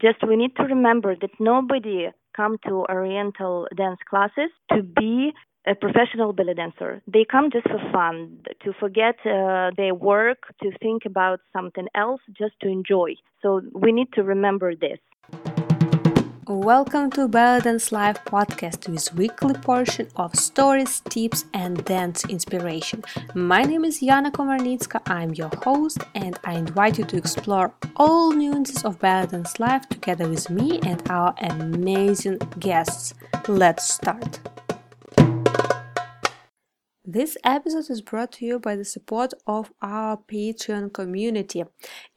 Just we need to remember that nobody come to Oriental dance classes to be a professional belly dancer. They come just for fun, to forget uh, their work, to think about something else, just to enjoy. So we need to remember this. Welcome to Belly Dance Live podcast with weekly portion of stories, tips and dance inspiration. My name is Yana Komarnitska, I'm your host and I invite you to explore all nuances of Belly Dance Live together with me and our amazing guests. Let's start. This episode is brought to you by the support of our Patreon community.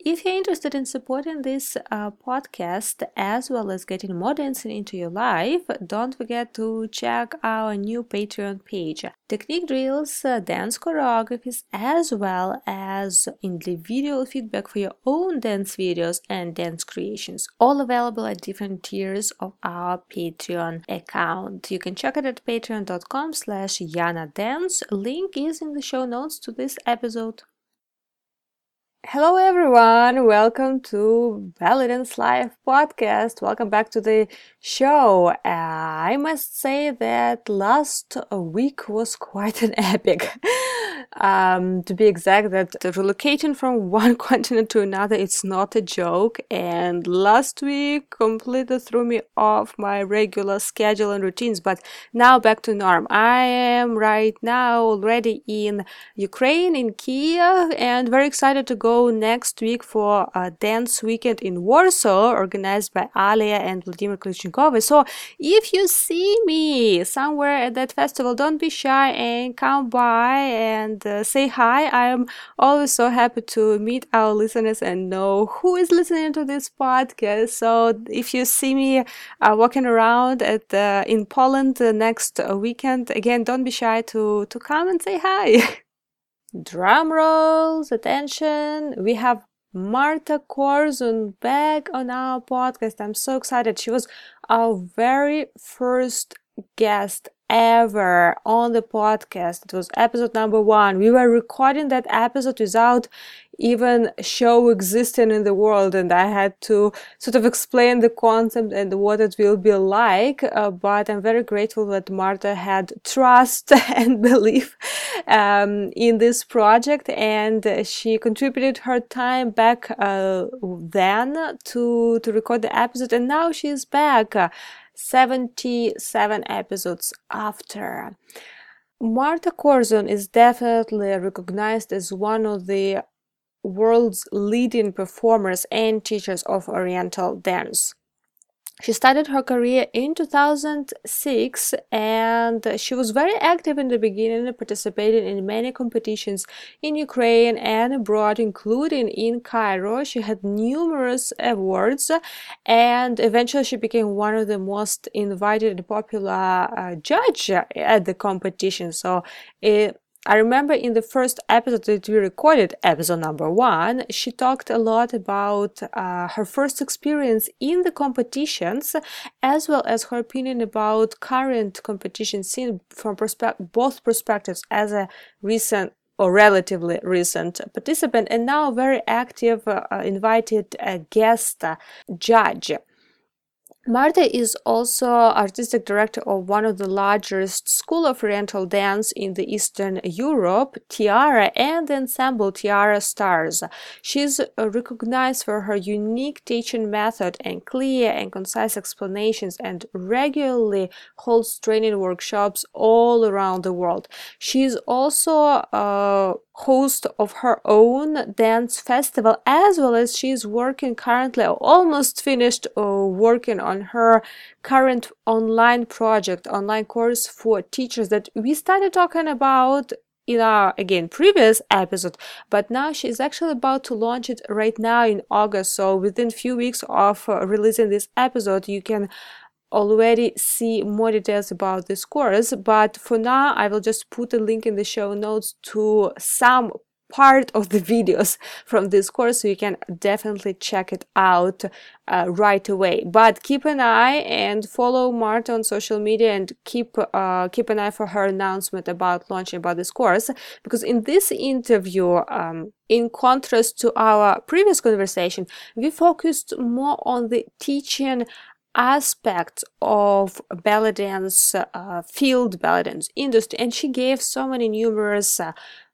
If you're interested in supporting this uh, podcast as well as getting more dancing into your life, don't forget to check our new Patreon page. Technique drills, uh, dance choreographies, as well as individual feedback for your own dance videos and dance creations, all available at different tiers of our Patreon account. You can check it at patreon.com slash Yana Dance Link is in the show notes to this episode. Hello everyone, welcome to Belly Dance Live podcast. Welcome back to the show. Uh, I must say that last week was quite an epic. um, to be exact, that relocating from one continent to another it's not a joke. And last week completely threw me off my regular schedule and routines. But now back to norm. I am right now already in Ukraine, in Kiev, and very excited to go go next week for a dance weekend in Warsaw organized by Alia and Vladimir Klitschnikov. So if you see me somewhere at that festival, don't be shy and come by and uh, say hi. I am always so happy to meet our listeners and know who is listening to this podcast. So if you see me uh, walking around at uh, in Poland next uh, weekend, again, don't be shy to to come and say hi. Drum rolls, attention. We have Marta Korzun back on our podcast. I'm so excited. She was our very first guest ever on the podcast. It was episode number one. We were recording that episode without even show existing in the world and i had to sort of explain the concept and what it will be like uh, but i'm very grateful that marta had trust and belief um, in this project and she contributed her time back uh, then to to record the episode and now she's back uh, 77 episodes after Marta Korzun is definitely recognized as one of the world's leading performers and teachers of Oriental dance. She started her career in 2006 and she was very active in the beginning, participating in many competitions in Ukraine and abroad, including in Cairo. She had numerous awards and eventually she became one of the most invited and popular uh, judge at the competition. So it I remember in the first episode that we recorded, episode number one, she talked a lot about uh, her first experience in the competitions, as well as her opinion about current competition scene from perspe- both perspectives as a recent or relatively recent participant and now very active uh, invited uh, guest judge. Marta is also artistic director of one of the largest school of oriental dance in the Eastern Europe, Tiara, and the ensemble Tiara Stars. She is uh, recognized for her unique teaching method and clear and concise explanations and regularly holds training workshops all around the world. She is also a host of her own dance festival as well as she is working currently almost finished uh, working on her current online project online course for teachers that we started talking about in our again previous episode. But now she's actually about to launch it right now in august. So within few weeks of uh, releasing this episode you can already see more details about this course but for now i will just put a link in the show notes to some part of the videos from this course so you can definitely check it out uh, right away. But keep an eye and follow marta on social media and keep uh, keep an eye for her announcement about launching about this course because in this interview um, in contrast to our previous conversation we focused more on the teaching aspects of belly dance uh, field belly dance industry and she gave so many numerous uh,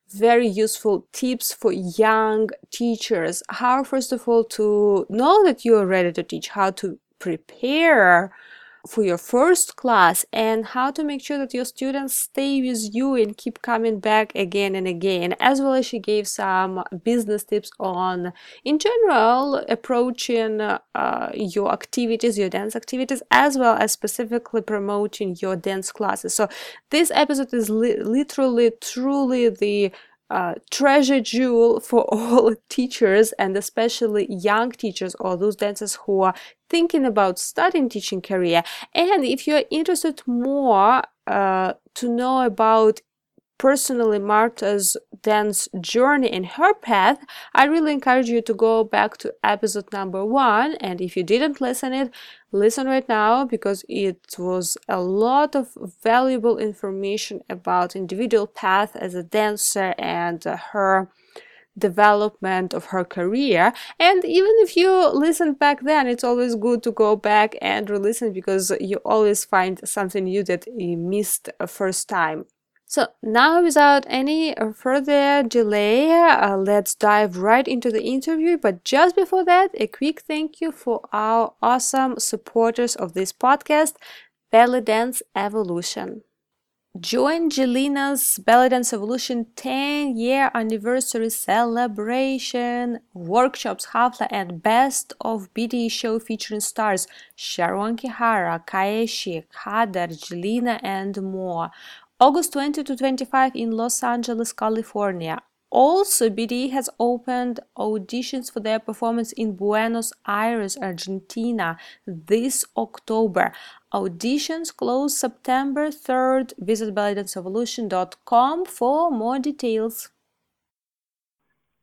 very useful tips for young teachers. How first of all to know that you are ready to teach how to prepare for your first class and how to make sure that your students stay with you and keep coming back again and again as well as she gave some business tips on in general approaching uh, your activities your dance activities as well as specifically promoting your dance classes. So this episode is li- literally truly the uh, treasure jewel for all teachers and especially young teachers or those dancers who are thinking about starting teaching career and if you're interested more uh, to know about personally Marta's dance journey and her path, I really encourage you to go back to episode number one. And if you didn't listen it, listen right now because it was a lot of valuable information about individual path as a dancer and uh, her development of her career. And even if you listened back then it's always good to go back and re-listen because you always find something new that you missed a first time so now without any further delay, uh, let's dive right into the interview. But just before that, a quick thank you for our awesome supporters of this podcast, Belly Dance Evolution. Join Jillina's Belly Dance Evolution 10 year anniversary celebration, workshops, hafla, and best of BDE show featuring stars Sharon Kihara, Kaeshi, Hadar, Jelina, and more. August 20 to 25 in Los Angeles, California. Also, BDE has opened auditions for their performance in Buenos Aires, Argentina this October. Auditions close September 3rd. Visit bellydanceevolution.com for more details.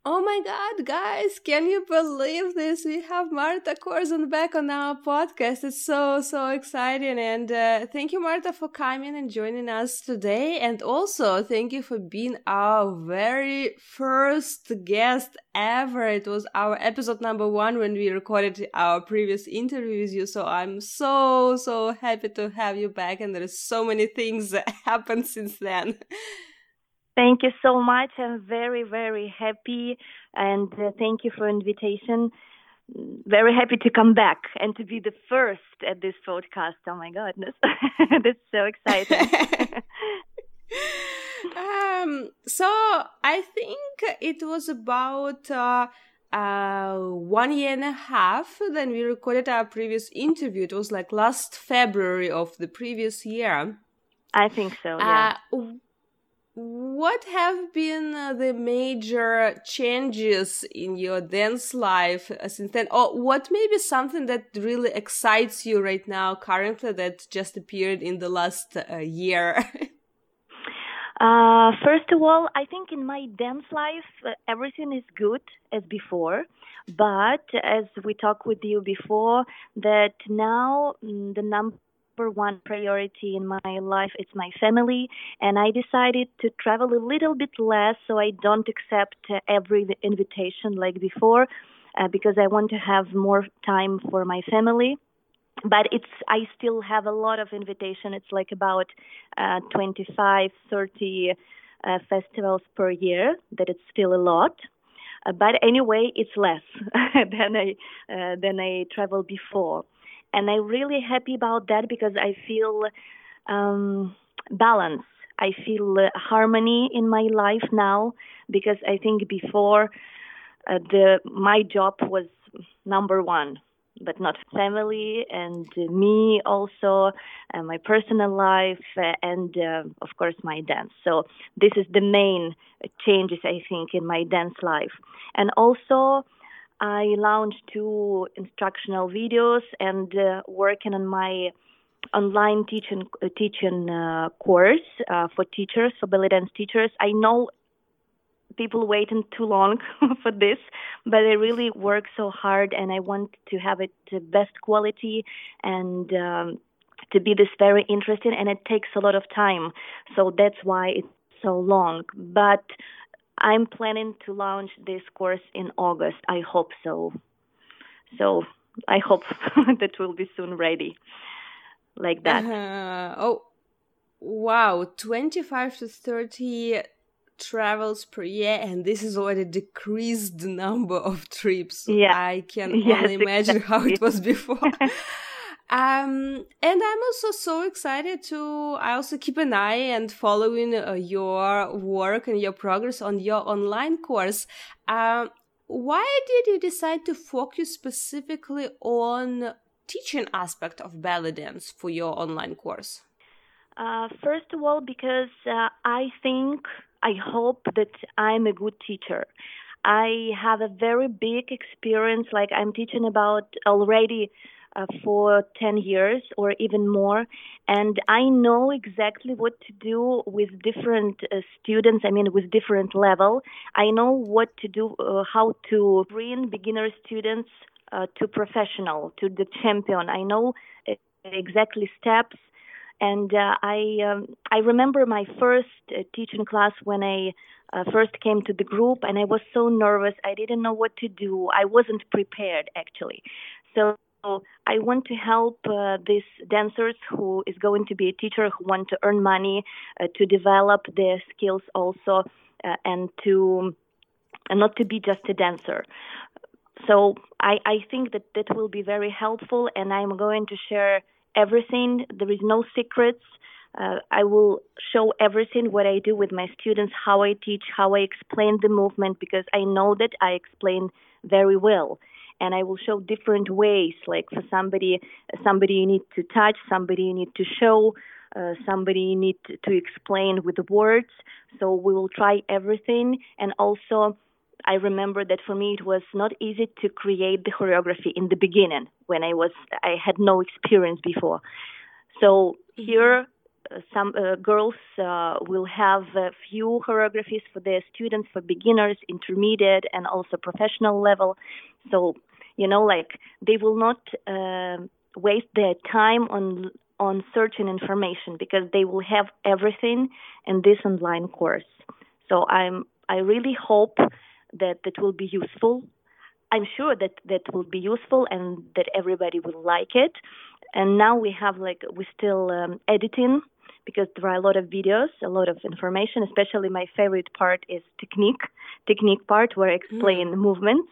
Oh my god, guys, can you believe this? We have Marta Korzun back on our podcast. It's so, so exciting. And uh, thank you, Marta, for coming and joining us today. And also, thank you for being our very first guest ever. It was our episode number one when we recorded our previous interview with you. So I'm so, so happy to have you back. And there's so many things that happened since then. Thank you so much. I'm very, very happy and uh, thank you for invitation. Very happy to come back and to be the first at this podcast. Oh my goodness. That's so exciting. um, so I think it was about uh, uh, one year and a half. Then we recorded our previous interview. It was like last February of the previous year. I think so. Yeah. Uh, what have been uh, the major changes in your dance life uh, since then? Or what may be something that really excites you right now currently that just appeared in the last uh, year? Uh, first of all i think in my dance life uh, everything is good as before but as we talked with you before that now mm, the number number one priority in my life it's my family. And i decided to travel a little bit less so i don't accept every invitation like before uh, because i want to have more time for my family. But it's i still have a lot of invitation. It's like about uh, 25 30 uh, festivals per year that it's still a lot. Uh, but anyway it's less than i uh, than i traveled before and I'm really happy about that because I feel um, balance. I feel uh, harmony in my life now because I think before uh, the my job was number one, but not family and me also, and my personal life, and uh, of course my dance. So this is the main changes I think in my dance life, and also I launched two instructional videos and uh, working on my online teaching uh, teaching uh, course uh, for teachers for belly dance teachers. I know people waiting too long for this, but I really work so hard and I want to have it the best quality and um, to be this very interesting and it takes a lot of time. So that's why it's so long. But I'm planning to launch this course in August. I hope so. So I hope that we'll be soon ready like that. Uh, oh, wow. 25 to 30 travels per year and this is already decreased number of trips yeah i can yes, only imagine exactly. how it was before um and i'm also so excited to i also keep an eye and following uh, your work and your progress on your online course um why did you decide to focus specifically on teaching aspect of belly dance for your online course uh, first of all because uh, i think I hope that I'm a good teacher. I have a very big experience, like I'm teaching about already uh, for 10 years or even more. And I know exactly what to do with different uh, students, I mean, with different level. I know what to do, uh, how to bring beginner students uh, to professional, to the champion. I know uh, exactly steps and uh, I um, I remember my first teaching class when I uh, first came to the group, and I was so nervous. I didn't know what to do. I wasn't prepared actually. So I want to help uh, these dancers who is going to be a teacher who want to earn money, uh, to develop their skills also, uh, and to and not to be just a dancer. So I, I think that that will be very helpful, and I'm going to share everything. There is no secrets. Uh, I will show everything what I do with my students, how I teach, how I explain the movement, because I know that I explain very well. And I will show different ways. Like for somebody, somebody you need to touch, somebody you need to show, uh, somebody you need to, explain with words. So we will try everything. And also, I remember that for me it was not easy to create the choreography in the beginning when I was I had no experience before. So here uh, some uh, girls uh, will have a few choreographies for their students for beginners, intermediate, and also professional level. So you know, like they will not uh, waste their time on on searching information because they will have everything in this online course. So I'm I really hope that that will be useful. I'm sure that that will be useful and that everybody will like it. And now we have like we're still um, editing because there are a lot of videos, a lot of information. Especially my favorite part is technique, technique part where I explain mm. movements.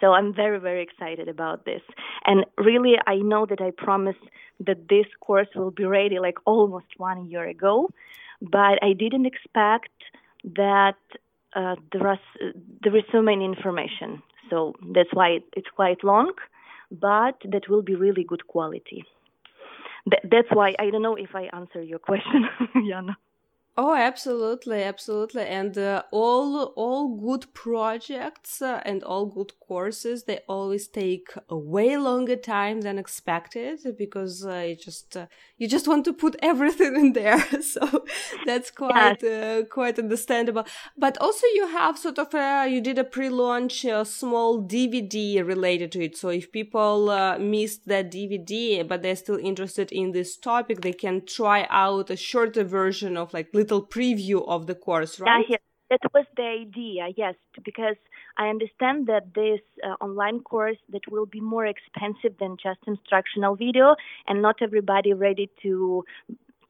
So I'm very very excited about this. And really, I know that I promised that this course will be ready like almost one year ago, but I didn't expect that uh, there, are, there is so many information. So that's why it's quite long, but that will be really good quality. Th- that's why I don't know if I answer your question, Yana. Oh, absolutely, absolutely, and uh, all all good projects uh, and all good courses they always take a way longer time than expected because uh, you just uh, you just want to put everything in there, so that's quite uh, quite understandable. But also, you have sort of a, you did a pre-launch small DVD related to it, so if people uh, missed that DVD but they're still interested in this topic, they can try out a shorter version of like little preview of the course, right? Yeah, that was the idea, yes, because I understand that this uh, online course that will be more expensive than just instructional video, and not everybody ready to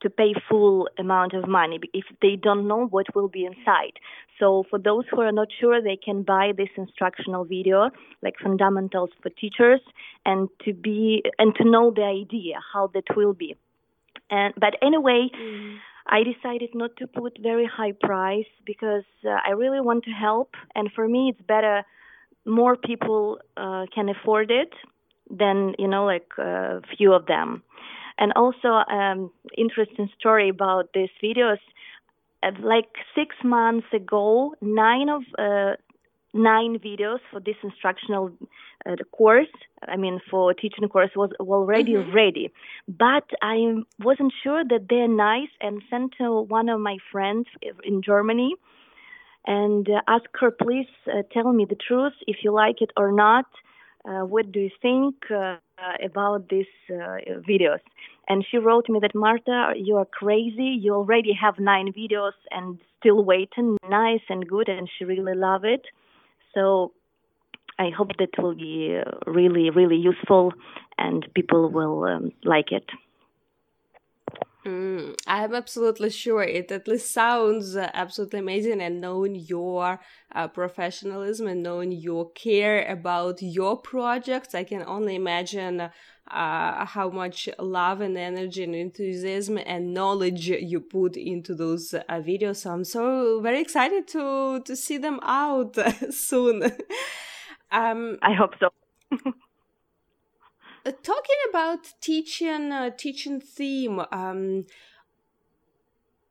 to pay full amount of money if they don't know what will be inside. So for those who are not sure, they can buy this instructional video, like fundamentals for teachers, and to be and to know the idea how that will be. And but anyway. Mm I decided not to put very high price because uh, I really want to help, and for me, it's better more people uh, can afford it than you know like a uh, few of them. And also, um, interesting story about these videos. Uh, like six months ago, nine of uh, nine videos for this instructional uh, course. I mean, for teaching course was already mm-hmm. ready, but I wasn't sure that they're nice and sent to one of my friends in Germany. and uh, ask her, please uh, tell me the truth if you like it or not. Uh, what do you think uh, about these videos? And she wrote me that Marta, you are crazy. You already have nine videos and still waiting. Nice and good, and she really love it. So I hope that will be really, really useful, and people will um, like it. Mm, I'm absolutely sure it at least sounds uh, absolutely amazing and knowing your uh, professionalism and knowing your care about your projects, I can only imagine uh, how much love and energy and enthusiasm and knowledge you put into those uh, videos. So I'm so very excited to to see them out soon. um, I hope so. Uh, talking about teaching uh, teaching theme um,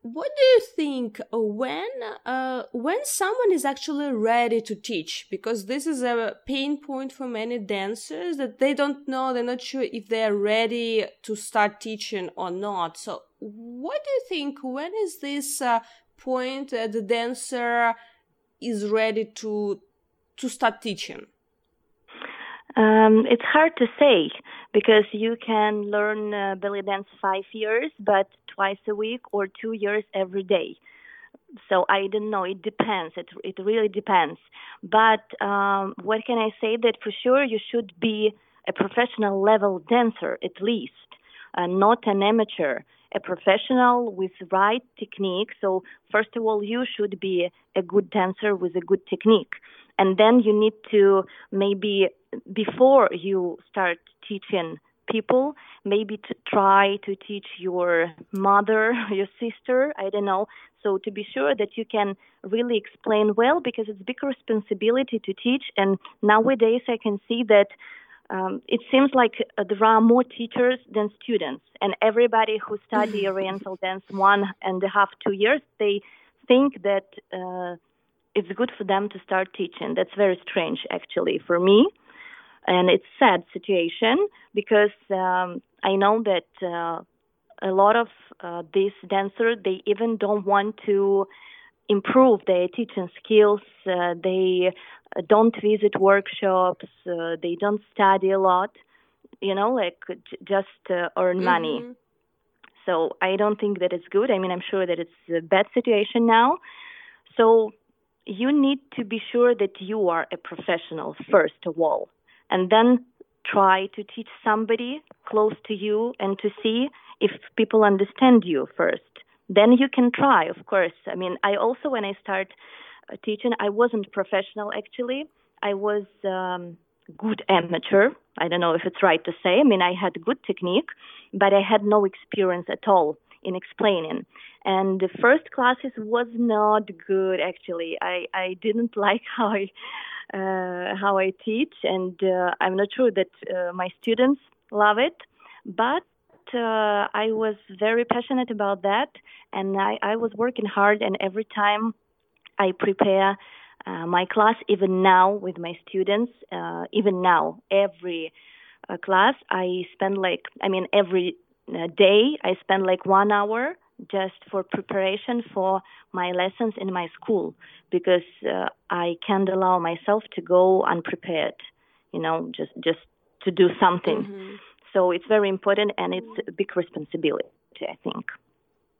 what do you think when uh, when someone is actually ready to teach? Because this is a pain point for many dancers that they don't know they're not sure if they're ready to start teaching or not. So what do you think when is this uh, point that the dancer is ready to to start teaching? Um, it's hard to say because you can learn uh, belly dance five years, but twice a week, or two years every day. So I don't know. It depends. It it really depends. But um, what can I say? That for sure you should be a professional level dancer at least, uh, not an amateur. A professional with right technique. So first of all, you should be a good dancer with a good technique and then you need to maybe before you start teaching people. Maybe to try to teach your mother your sister i don't know. So to be sure that you can really explain well because it's big responsibility to teach. And nowadays i can see that um, it seems like uh, there are more teachers than students. And everybody who study oriental dance one and a half two years they think that uh, it's good for them to start teaching. That's very strange, actually, for me, and it's sad situation because um, I know that uh, a lot of uh, these dancers they even don't want to improve their teaching skills. Uh, they don't visit workshops. Uh, they don't study a lot. You know, like j- just uh, earn mm-hmm. money. So I don't think that it's good. I mean, I'm sure that it's a bad situation now. So you need to be sure that you are a professional first of all, and then try to teach somebody close to you and to see if people understand you first. Then you can try, of course. I mean, I also, when I start uh, teaching, I wasn't professional actually. I was um, good amateur. I don't know if it's right to say. I mean, I had good technique, but I had no experience at all in explaining. And the first classes was not good actually. I I didn't like how I how I teach, and uh, I'm not sure that uh, my students love it, but. Uh, I was very passionate about that, and I, I was working hard. And every time I prepare uh, my class, even now with my students, uh, even now, every uh, class, I spend like, I mean, every day I spend like one hour just for preparation for my lessons in my school because uh, I can't allow myself to go unprepared, you know, just just to do something. Mm-hmm. So it's very important and it's a big responsibility, I think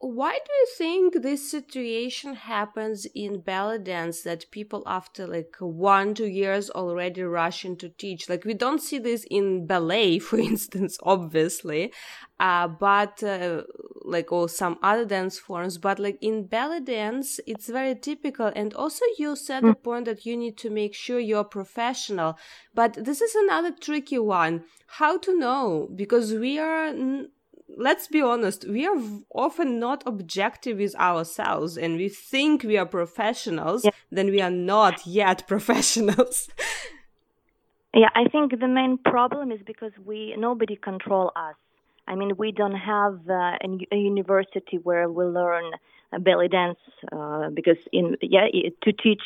why do you think this situation happens in belly dance that people after like one two years already rush into teach? Like we don't see this in ballet for instance obviously uh, but uh, like or some other dance forms but like in belly dance it's very typical. And also you said mm. the point that you need to make sure you're professional but this is another tricky one. How to know? Because we are n- let's be honest, we are often not objective with ourselves and we think we are professionals, yeah. then we are not yet professionals. yeah, I think the main problem is because we nobody control us. I mean, we don't have uh, a university where we learn belly dance uh, because in yeah to teach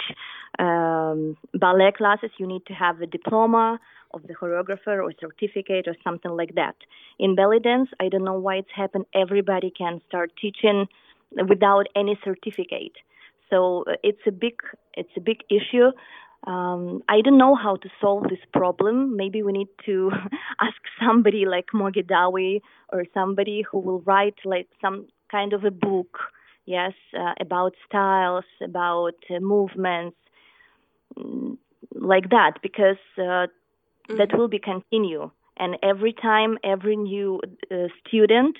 um, ballet classes you need to have a diploma of the choreographer or certificate or something like that. In belly dance, I don't know why it's happened. Everybody can start teaching without any certificate. So uh, it's a big it's a big issue. Um, I don't know how to solve this problem. Maybe we need to ask somebody like Mogi Dawi or somebody who will write like some kind of a book, yes, uh, about styles, about uh, movements, mm, like that, because uh, mm-hmm. that will be continue. And every time, every new uh, student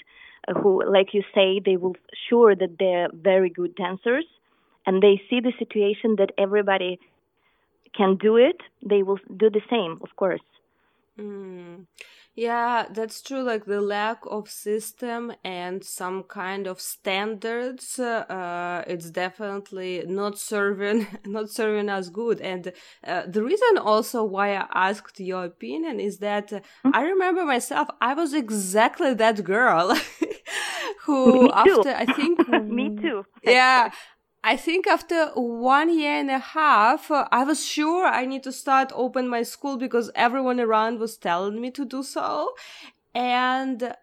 uh, who, like you say, they will sure that they're very good dancers, and they see the situation that everybody can do it, they will do the same, of course. Mm. Yeah, that's true. Like the lack of system and some kind of standards, uh, it's definitely not serving, not serving us good. And uh, the reason also why I asked your opinion is that mm-hmm. I remember myself, I was exactly that girl who, after I think, me too. Yeah, I think after one year and a half, uh, I was sure I need to start open my school because everyone around was telling me to do so. And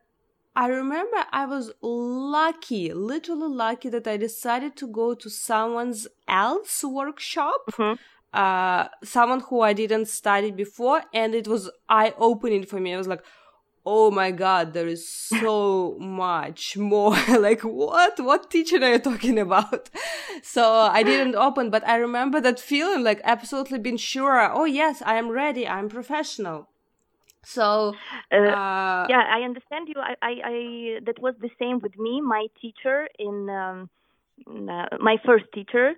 I remember I was lucky, literally lucky that I decided to go to someone's else workshop. Mm-hmm. Uh, someone who I didn't study before, and it was eye opening for me. I was like, oh my god there is so much more. Like what? What teaching are you talking about? So i didn't open but i remember that feeling like absolutely being sure oh yes i am ready i'm professional. So uh, uh, yeah i understand you. I, I, I that was the same with me my teacher in um, uh, my first teacher.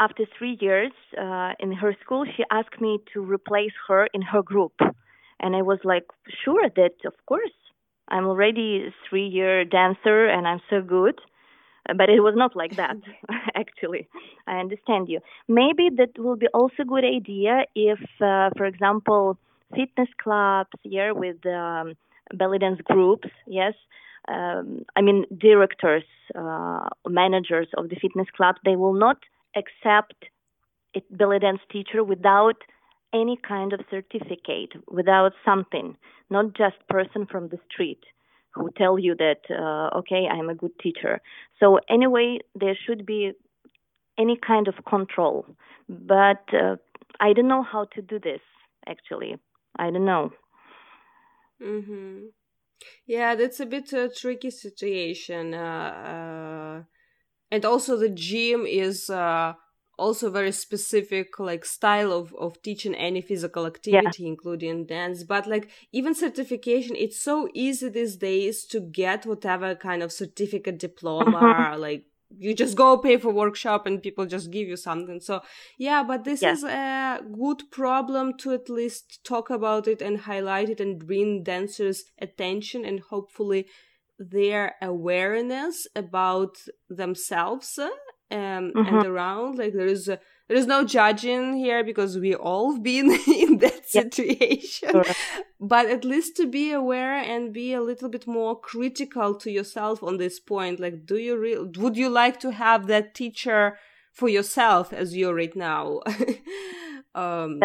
After three years uh, in her school she asked me to replace her in her group and I was like, sure, that of course, I'm already a three year dancer and I'm so good. But it was not like that, actually. I understand you. Maybe that will be also a good idea if, uh, for example, fitness clubs here with um, belly dance groups, yes, um, I mean directors, uh, managers of the fitness club, they will not accept a belly dance teacher without any kind of certificate without something, not just person from the street who tell you that uh, okay, I'm a good teacher. So anyway, there should be any kind of control, but uh, I don't know how to do this. Actually, I don't know. Hmm. Yeah, that's a bit a tricky situation. Uh, uh, and also, the gym is uh, also very specific like style of, of teaching any physical activity yeah. including dance but like even certification it's so easy these days to get whatever kind of certificate diploma mm-hmm. like you just go pay for workshop and people just give you something so yeah but this yeah. is a good problem to at least talk about it and highlight it and bring dancers attention and hopefully their awareness about themselves um, mm-hmm. and around. Like there is a, there is no judging here because we all been in that situation. Sure. But at least to be aware and be a little bit more critical to yourself on this point. Like, do you real? Would you like to have that teacher for yourself as you're right now? um,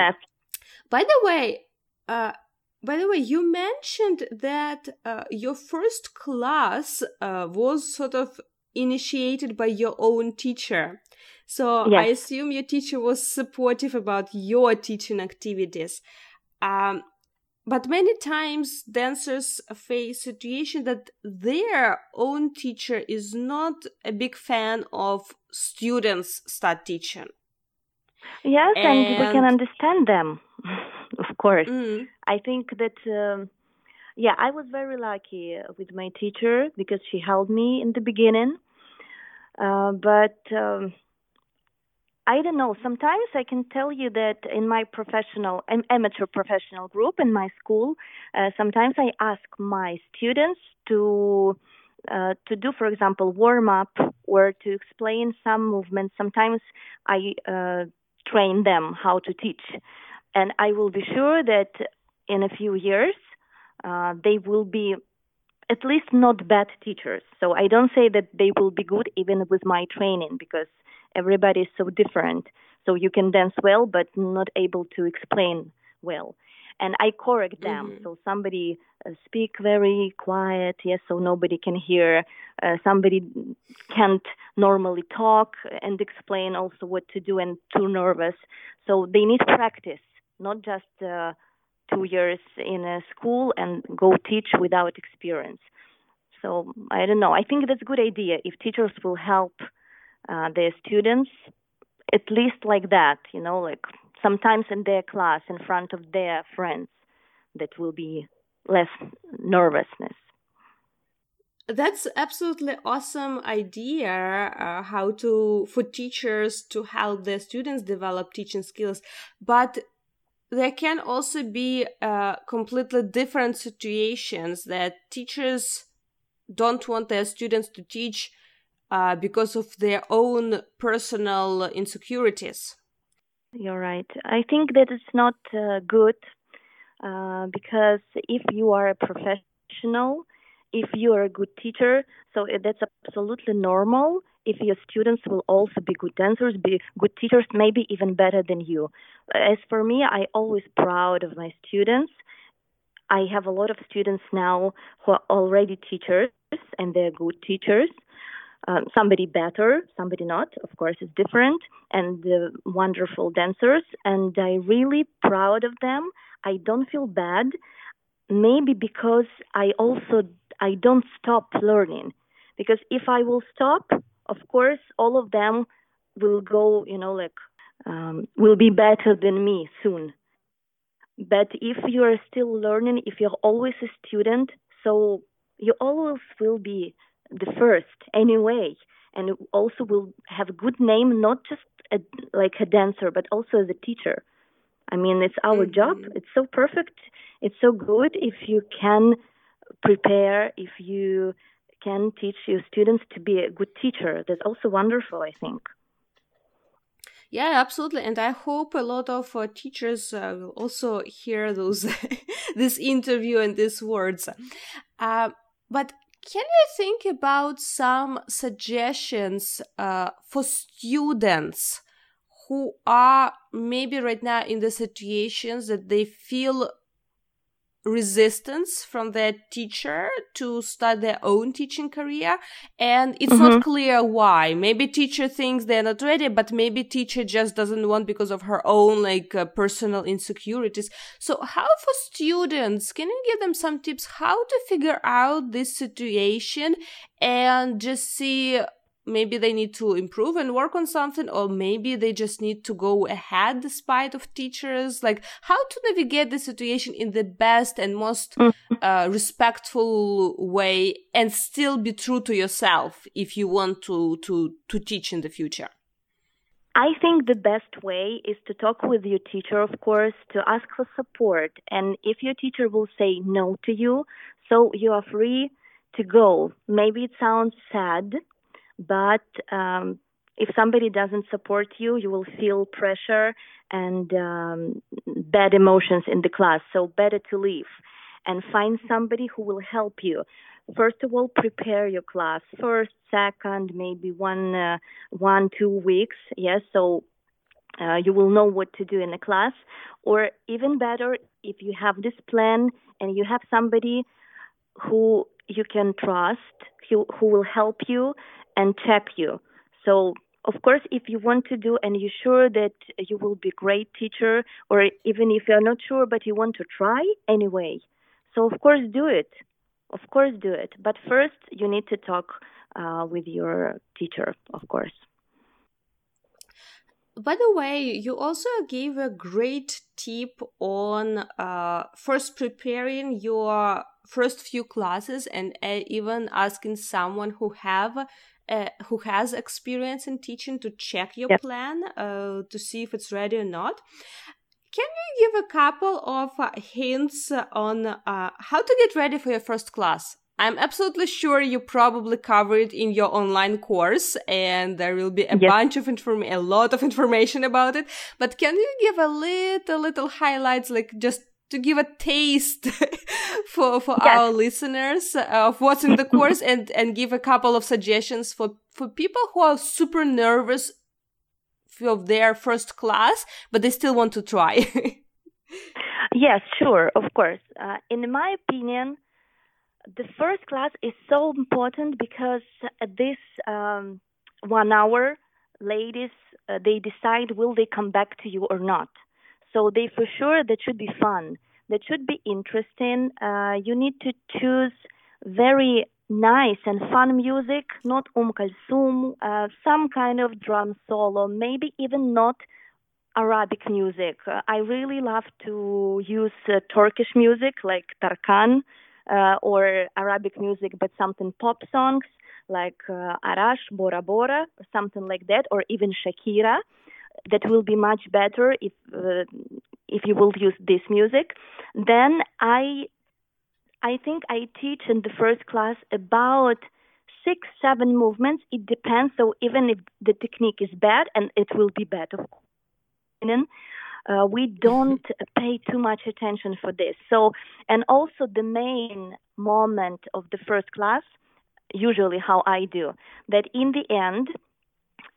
by the way, uh, by the way, you mentioned that uh, your first class uh, was sort of initiated by your own teacher. So yes. I assume your teacher was supportive about your teaching activities. Um, but many times dancers face situation that their own teacher is not a big fan of students start teaching. Yes, and, and we can understand them, of course. Mm. I think that, um, yeah, I was very lucky with my teacher because she helped me in the beginning. Uh, but um, I don't know. Sometimes I can tell you that in my professional, amateur professional group in my school, uh, sometimes I ask my students to uh, to do, for example, warm up or to explain some movements. Sometimes I uh, train them how to teach, and I will be sure that in a few years uh, they will be at least not bad teachers. So I don't say that they will be good even with my training because everybody is so different. So you can dance well, but not able to explain well. and I correct them. Mhm. So somebody uh, speak very quiet, yes, so nobody can hear. Uh, somebody can't normally talk and explain also what to do and too nervous. So they need practice, not just uh, two years in a school and go teach without experience. So I don't know. I think that's a good idea if teachers will help uh, their students, at least like that, you know, like sometimes in their class in front of their friends, that will be less nervousness. That's absolutely awesome idea. Uh, how to for teachers to help their students develop teaching skills, but there can also be uh, completely different situations that teachers don't want their students to teach uh, because of their own personal insecurities. You're right. I think that it's not uh, good uh, because if you are a professional, if you are a good teacher, so that's absolutely normal. If your students will also be good dancers, be good teachers, maybe even better than you. As for me, I always proud of my students. I have a lot of students now who are already teachers and they're good teachers. Um, somebody better, somebody not. Of course, it's different, and uh, wonderful dancers. And I really proud of them. I don't feel bad, maybe because I also I don't stop learning. Because if I will stop, of course, all of them will go, you know, like um, will be better than me soon. But if you are still learning, if you're always a student, so you always will be the first anyway, and also will have a good name, not just a, like a dancer, but also as a teacher. I mean, it's our Mhm. job. It's so perfect. It's so good if you can prepare, if you can teach your students to be a good teacher. That's also wonderful, I think. Yeah, absolutely, and I hope a lot of uh, teachers uh, will also hear those this interview and these words. Uh, but can you think about some suggestions uh, for students who are maybe right now in the situations that they feel resistance from their teacher to start their own teaching career and it's Mhm. not clear why maybe teacher thinks they're not ready but maybe teacher just doesn't want because of her own like uh, personal insecurities so how for students can you give them some tips how to figure out this situation and just see maybe they need to improve and work on something or maybe they just need to go ahead despite of teachers like how to navigate the situation in the best and most Mhm. uh, respectful way and still be true to yourself if you want to to to teach in the future I think the best way is to talk with your teacher, of course, to ask for support. And if your teacher will say no to you, so you are free to go. Maybe it sounds sad, but um, if somebody doesn't support you, you will feel pressure and um, bad emotions in the class. So better to leave and find somebody who will help you. First of all, prepare your class. First, second, maybe one, uh, one, two weeks. Yes, so uh, you will know what to do in the class. Or even better, if you have this plan and you have somebody who you can trust, who, who will help you and check you. So, of course, if you want to do and you're sure that you will be great teacher, or even if you're not sure but you want to try anyway, so of course do it. Of course do it. But first, you need to talk uh, with your teacher, of course. by the way you also gave a great tip on uh, first preparing your first few classes and uh, even asking someone who have uh, who has experience in teaching to check your Yep. plan uh, to see if it's ready or not can you give a couple of uh, hints on uh, how to get ready for your first class i'm absolutely sure you probably cover it in your online course and there will be a Yes. bunch of inform a lot of information about it but can you give a little little highlights like just to give a taste for for Yes. our listeners of what's in the course and and give a couple of suggestions for for people who are super nervous of their first class but they still want to try Yes, sure, of course. Uh, in my opinion, the first class is so important because at this um, one hour, ladies uh, they decide will they come back to you or not. So they for sure that should be fun. That should be interesting. Uh, you need to choose very nice and fun music, not Um Kalsum, uh, some kind of drum solo, maybe even not Arabic music. Uh, I really love to use uh, Turkish music like Tarkan uh, or Arabic music, but something pop songs like uh, Arash, Boro Boro, or something like that, or even Shakira. That will be much better if uh, if you will use this music. Then I I think I teach in the first class about six, seven movements. It depends. So even if the technique is bad, and it will be bad, of course uh, we don't pay too much attention for this. So, and also the main moment of the first class, usually how I do, that in the end,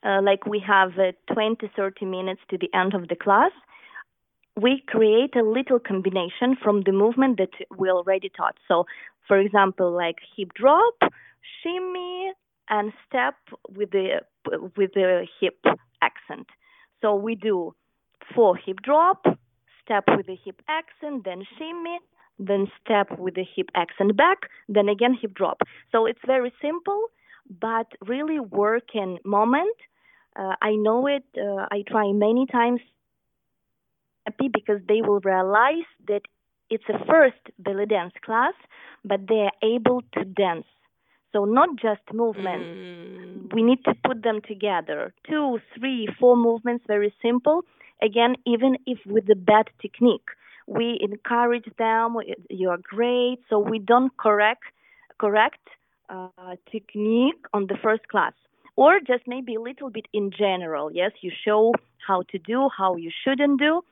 uh, like we have uh, 20, 30 minutes to the end of the class, we create a little combination from the movement that we already taught. So, for example, like hip drop, shimmy, and step with the with the hip accent. So we do four hip drop, step with the hip accent, then shimmy, then step with the hip accent back, then again hip drop. So it's very simple, but really working moment. Uh, I know it. Uh, I try many times. Happy because they will realize that it's a first belly dance class, but they are able to dance. So not just movements. Mm. We need to put them together. Two, three, four movements, very simple Again, even if with the bad technique, we encourage them. You are great. So we don't correct correct uh, technique on the first class, or just maybe a little bit in general. Yes, you show how to do, how you shouldn't do.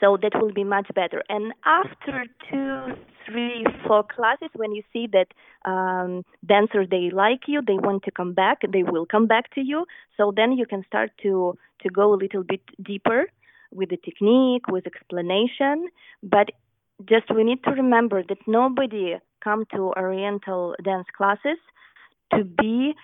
So that will be much better. And after two, three, four classes, when you see that um, dancer they like you, they want to come back, they will come back to you. So then you can start to to go a little bit deeper with the technique, with explanation. But just we need to remember that nobody come to Oriental dance classes to be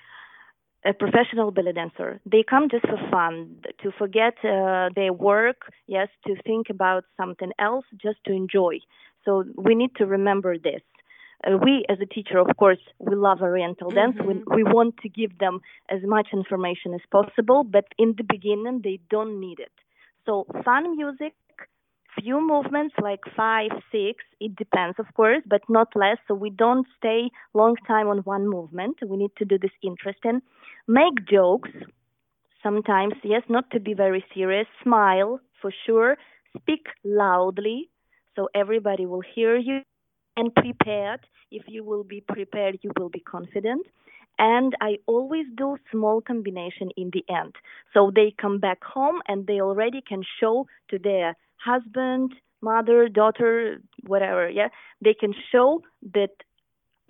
a professional belly dancer. They come just for fun, to forget uh, their work, yes, to think about something else, just to enjoy. So we need to remember this. Uh, we, as a teacher, of course, we love Oriental dance. Mm-hmm. We, we want to give them as much information as possible, but in the beginning, they don't need it. So fun music few movements like five six it depends of course but not less so we don't stay long time on one movement we need to do this interesting make jokes sometimes yes not to be very serious smile for sure speak loudly so everybody will hear you and prepared if you will be prepared you will be confident and I always do small combination in the end. So they come back home and they already can show to their husband, mother, daughter, whatever, yeah, they can show that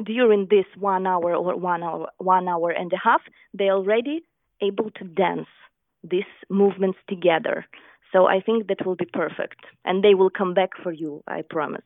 during this one hour or one hour, one hour and a half, they already able to dance these movements together. So I think that will be perfect, and they will come back for you. I promise.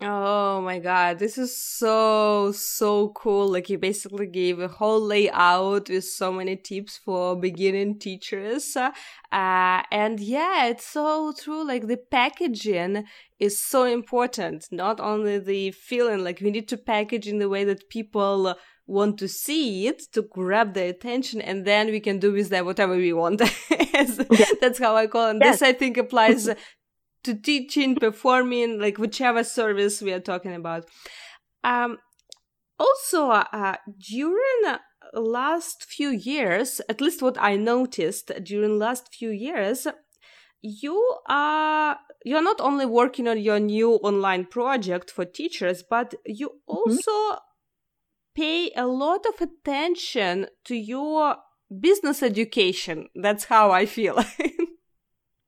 Oh my god, this is so so cool. Like you basically gave a whole layout with so many tips for beginning teachers. Uh, and yeah, it's so true. Like the packaging is so important. Not only the feeling, like we need to package in the way that people want to see it to grab their attention and then we can do with that whatever we want. That's how I call it. Yes. This I think applies to teaching, performing, like whichever service we are talking about. Um, also, uh, during last few years, at least what I noticed during last few years, you are you're not only working on your new online project for teachers, but you mm-hmm. also mm-hmm. pay a lot of attention to your business education. That's how I feel.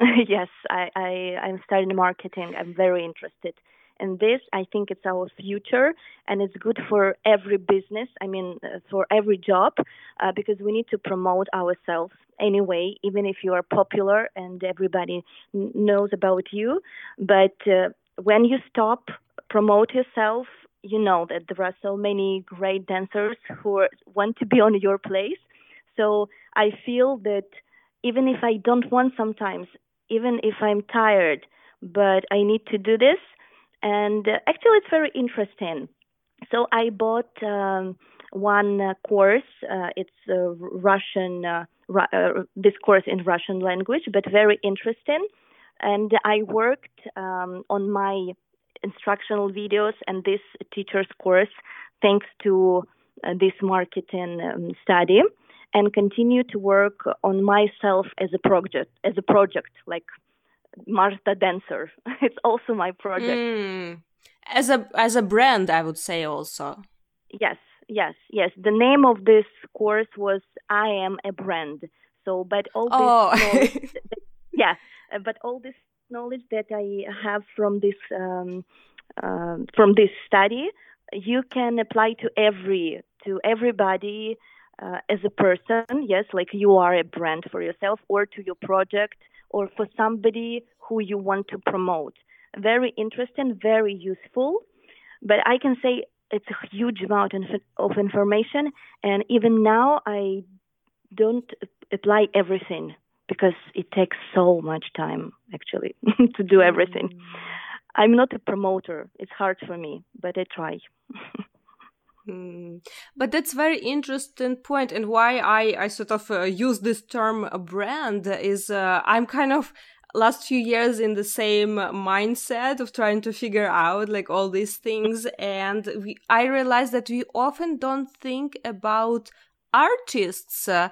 yes, I, I, I'm studying marketing. I'm very interested in this. I think it's our future and it's good for every business. I mean, uh, for every job, uh, because we need to promote ourselves anyway, even if you are popular and everybody n- knows about you. But uh, when you stop, promote yourself, you know that there are so many great dancers who want to be on your place. So I feel that even if I don't want sometimes, even if I'm tired, but I need to do this. And uh, actually, it's very interesting. So I bought um, one uh, course. Uh, it's Russian. Uh, uh, this course in Russian language, but very interesting. And I worked um, on my instructional videos and this teacher's course thanks to uh, this marketing um, study and continue to work on myself as a project as a project like Marta Dancer. it's also my project. Mm. As a as a brand, I would say also. Yes, yes, yes. The name of this course was I am a brand. So, but all this oh. knowledge, yeah, but all this knowledge that I have from this um, uh, from this study, you can apply to every to everybody uh, as a person. Yes, like you are a brand for yourself, or to your project, or for somebody who you want to promote. Very interesting, very useful. But I can say it's a huge amount of information, and even now I don't apply everything because it takes so much time actually to do everything. Mm. I'm not a promoter. It's hard for me, but I try. mm. But that's very interesting point, and why I I sort of uh, use this term brand is uh, I'm kind of last few years in the same mindset of trying to figure out like all these things and we, i realized that we often don't think about artists uh,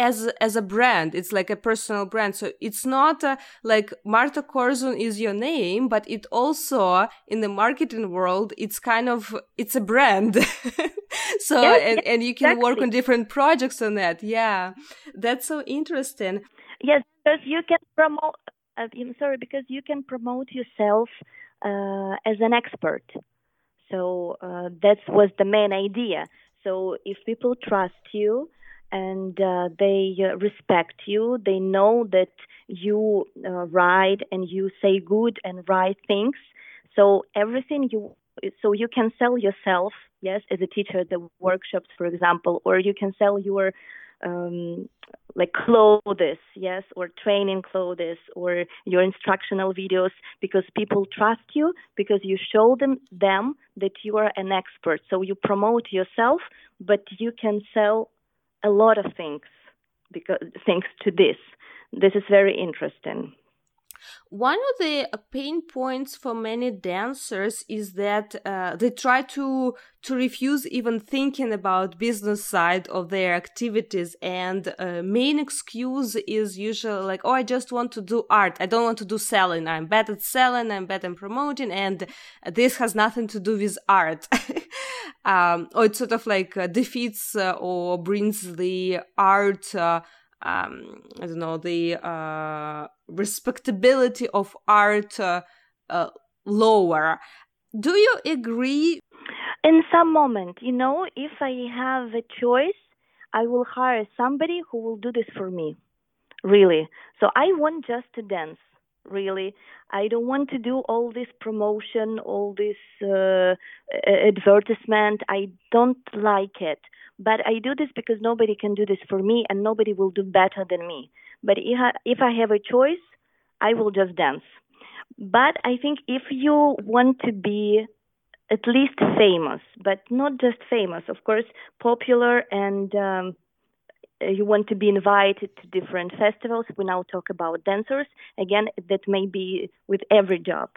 as as a brand it's like a personal brand. So it's not uh, like marta korzun is your name but it also in the marketing world it's kind of it's a brand. So and, and you can exactly. work on different projects on that. Yeah. That's so interesting. Yes because you can promote uh, i'm sorry because you can promote yourself uh, as an expert. So uh, that was the main idea. So if people trust you and uh, they uh, respect you. They know that you uh, write and you say good and right things. So everything you so you can sell yourself, yes, as a teacher at the workshops, for example, or you can sell your um, like clothes, yes, or training clothes, or your instructional videos, because people trust you because you show them them that you are an expert. So you promote yourself, but you can sell a lot of things because thanks to this. This is very interesting. One of the pain points for many dancers is that uh, they try to to refuse even thinking about business side of their activities, and uh, main excuse is usually like, "Oh, I just want to do art. I don't want to do selling. I'm bad at selling. I'm bad at promoting, and this has nothing to do with art." um, or it sort of like uh, defeats uh, or brings the art uh, um, I don't know, the uh, respectability of art uh, uh, lower. Do you agree? In some moment, you know, if I have a choice, I will hire somebody who will do this for me. Really. So I want just to dance. Really, I don't want to do all this promotion, all this uh, advertisement. I don't like it. But I do this because nobody can do this for me and nobody will do better than me. But if I, if I have a choice, I will just dance. But I think if you want to be at least famous, but not just famous, of course, popular and um, you want to be invited to different festivals. We now talk about dancers. Again, that may be with every job.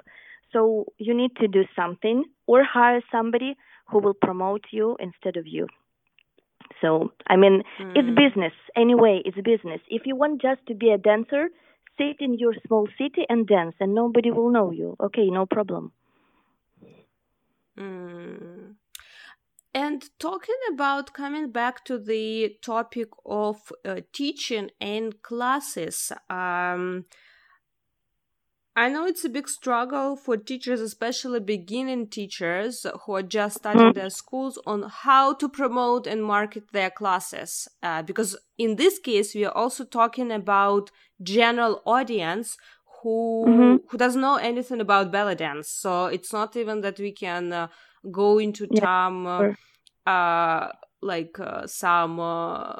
So you need to do something or hire somebody who will promote you instead of you. So, I mean, mm. it's business. Anyway, it's business. If you want just to be a dancer, sit in your small city and dance, and nobody will know you. Okay, no problem. Mm. And talking about coming back to the topic of uh, teaching and classes, um, I know it's a big struggle for teachers, especially beginning teachers who are just starting mm-hmm. their schools, on how to promote and market their classes. Uh, because in this case, we are also talking about general audience who mm-hmm. who doesn't know anything about belly dance. So it's not even that we can uh, go into yeah, some sure. uh, like uh, some uh,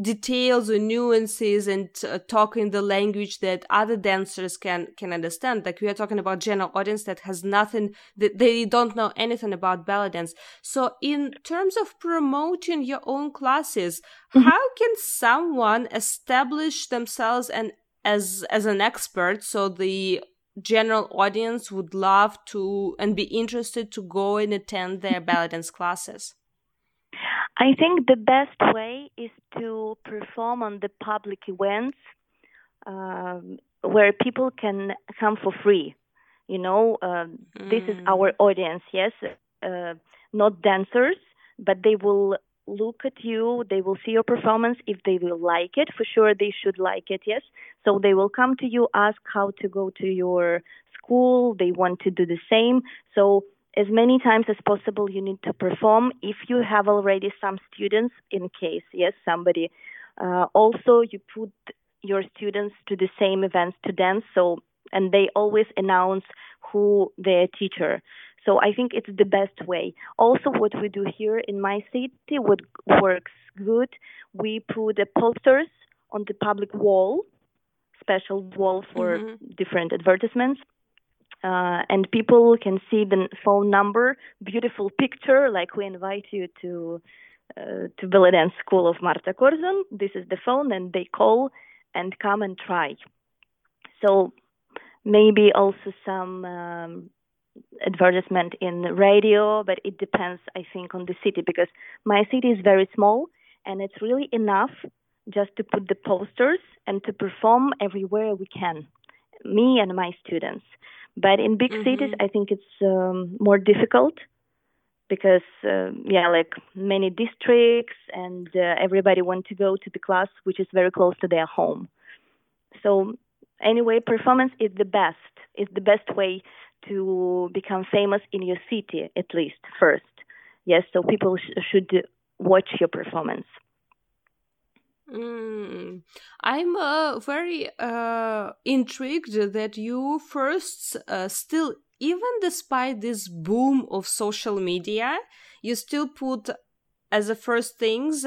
details or nuances and uh, talking the language that other dancers can can understand like we are talking about general audience that has nothing that they don't know anything about belly dance so in terms of promoting your own classes mm-hmm. how can someone establish themselves and as as an expert so the general audience would love to and be interested to go and attend their belly dance classes I think the best way is to perform on the public events um, where people can come for free. You know, uh, mm. this is our mm. audience, yes, uh, not dancers, but they will look at you, they will see your performance. If they will like it, for sure they should like it, yes. So they will come to you, ask how to go to your school, they want to do the same. So as many times as possible you need to perform if you have already some students in case yes somebody uh, also you put your students to the same events to dance so and they always announce who their teacher so i think it's the best way also what we do here in my city what works good we put the posters on the public wall special wall for mm-hmm. different advertisements uh, and people can see the phone number, beautiful picture, like we invite you to uh, to Belly Dance School of Marta Korzun. This is the phone, and they call and come and try. So maybe also some um, advertisement in radio, but it depends, I think, on the city because my city is very small, and it's really enough just to put the posters and to perform everywhere we can, me and my students. But in big mm-hmm. cities, I think it's um, more difficult because uh, yeah, like many districts and uh, everybody want to go to the class which is very close to their home. So anyway, performance is the best. Is the best way to become famous in your city at least first. Yes, so people sh- should watch your performance. Mm. I'm uh, very uh, intrigued that you first uh, still, even despite this boom of social media, you still put as the first things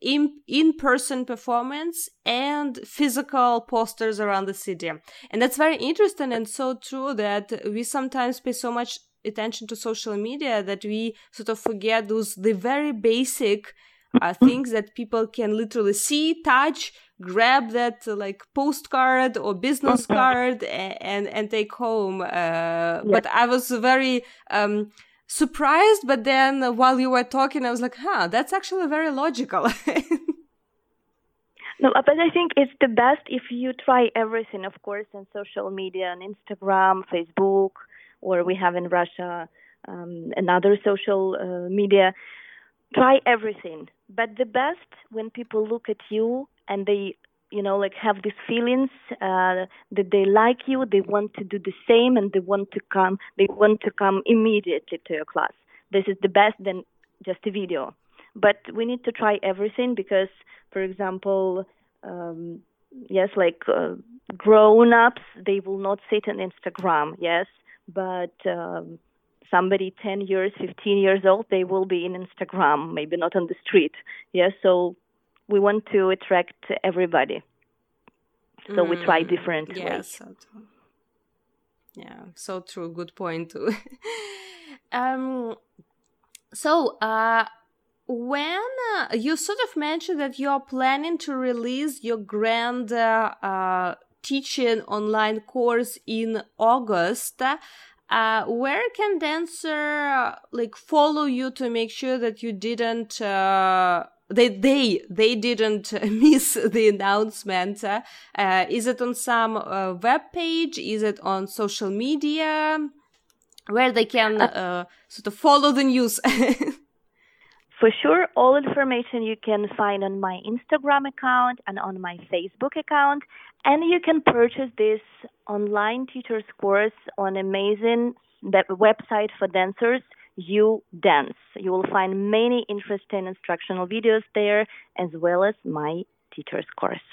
in in person performance and physical posters around the city, and that's very interesting and so true that we sometimes pay so much attention to social media that we sort of forget those the very basic uh, things that people can literally see, touch, grab that uh, like postcard or business card and, and, and take home. Uh, yeah. But I was very um, surprised. But then while you were talking, I was like, huh, that's actually very logical. No, but I think it's the best if you try everything, of course, on social media, on Instagram, Facebook, or we have in Russia um, another social uh, media try everything but the best when people look at you and they you know like have these feelings uh, that they like you they want to do the same and they want to come they want to come immediately to your class. This is the best than just a video. But we need to try everything because for example um, yes like uh, grown ups they will not sit on instagram yes. But um, somebody 10 years, 15 years old, they will be in Instagram, maybe not on the street. Yes, so we want to attract everybody. So mm, we try mm, different yeah, ways. So yeah, so true. Good point too. um, so uh, when uh, you sort of mentioned that you're planning to release your grand uh, uh, teaching online course in August, uh, where can dancer like follow you to make sure that you didn't uh, they they they didn't miss the announcement. Uh, is it on some uh, web page? Is it on social media? Where they can uh, uh, sort of follow the news. For sure, all information you can find on my Instagram account and on my Facebook account. And you can purchase this online teacher's course on amazing website for dancers, You Dance. You will find many interesting instructional videos there, as well as my teacher's course.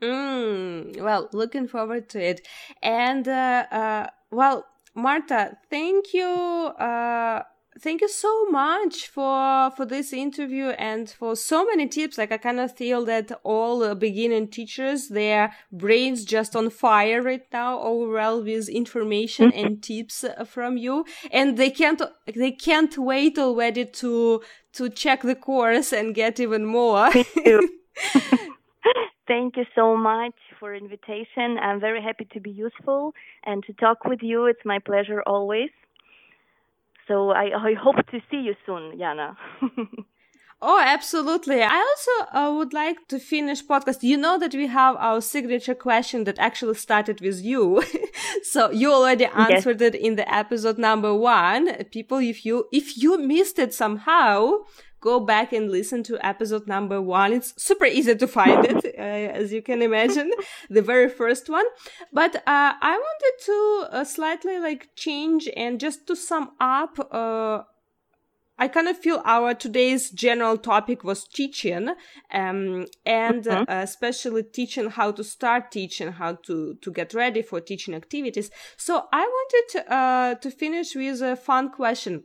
Mm, well, looking forward to it. And, uh, uh, well, Marta, thank you. Uh, thank you so much for for this interview and for so many tips like i kind of feel that all uh, beginning teachers their brains just on fire right now overall with information and tips uh, from you and they can't they can't wait already to to check the course and get even more Thank you so much for invitation. I'm very happy to be useful and to talk with you. It's my pleasure always. So I, I hope to see you soon, Yana. Oh, absolutely. I also uh, would like to finish podcast. You know that we have our signature question that actually started with you. so you already answered yes. it in the episode number one. People, if you, if you missed it somehow, go back and listen to episode number one. It's super easy to find it, uh, as you can imagine, the very first one. But uh, I wanted to uh, slightly like change and just to sum up. Uh, I kind of feel our today's general topic was teaching, um, and mm-hmm. especially teaching how to start teaching, how to to get ready for teaching activities. So I wanted to, uh, to finish with a fun question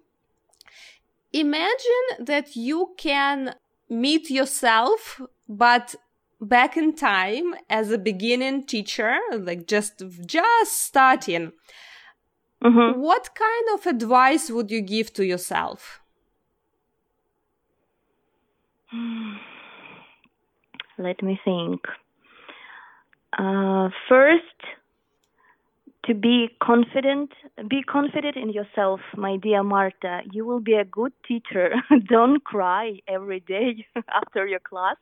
imagine that you can meet yourself, but back in time as a beginning teacher, like just just starting. Mm-hmm. What kind of advice would you give to yourself? Let me think. Uh, first, to be confident be confident in yourself my dear marta. You will be a good teacher. Don't cry every day after your class.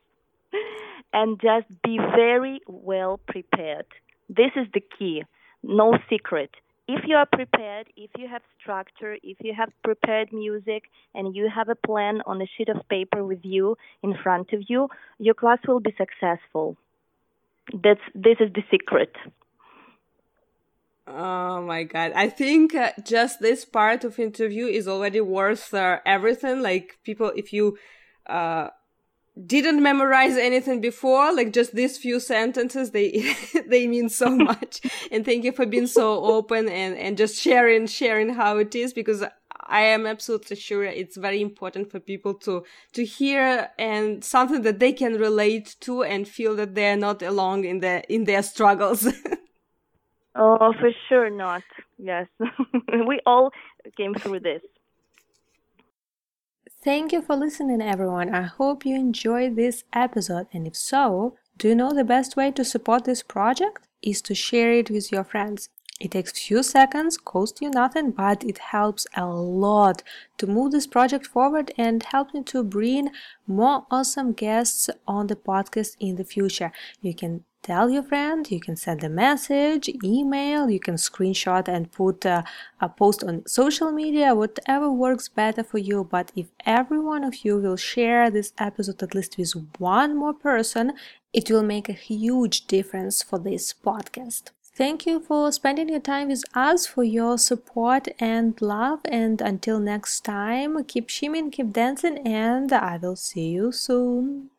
And just be very well prepared. This is the key. No secret. If you are prepared if you have structure if you have prepared music and you have a plan on a sheet of paper with you in front of you your class will be successful. That's this is the secret Oh my god. I think uh, just this part of interview is already worth uh, everything. Like people if you uh didn't memorize anything before, like just these few sentences, they they mean so much. and thank you for being so open and and just sharing sharing how it is because I am absolutely sure it's very important for people to to hear and something that they can relate to and feel that they're not alone in the in their struggles. Oh, for sure not. Yes. we all came through this. Thank you for listening, everyone. I hope you enjoyed this episode. And if so, do you know the best way to support this project? Is to share it with your friends. It takes few seconds, costs you nothing, but it helps a lot to move this project forward and help me to bring more awesome guests on the podcast in the future. You can tell your friend you can send a message email you can screenshot and put a, a, post on social media whatever works better for you but if every one of you will share this episode at least with one more person it will make a huge difference for this podcast Thank you for spending your time with us, for your support and love. And until next time, keep shimming, keep dancing, and I will see you soon.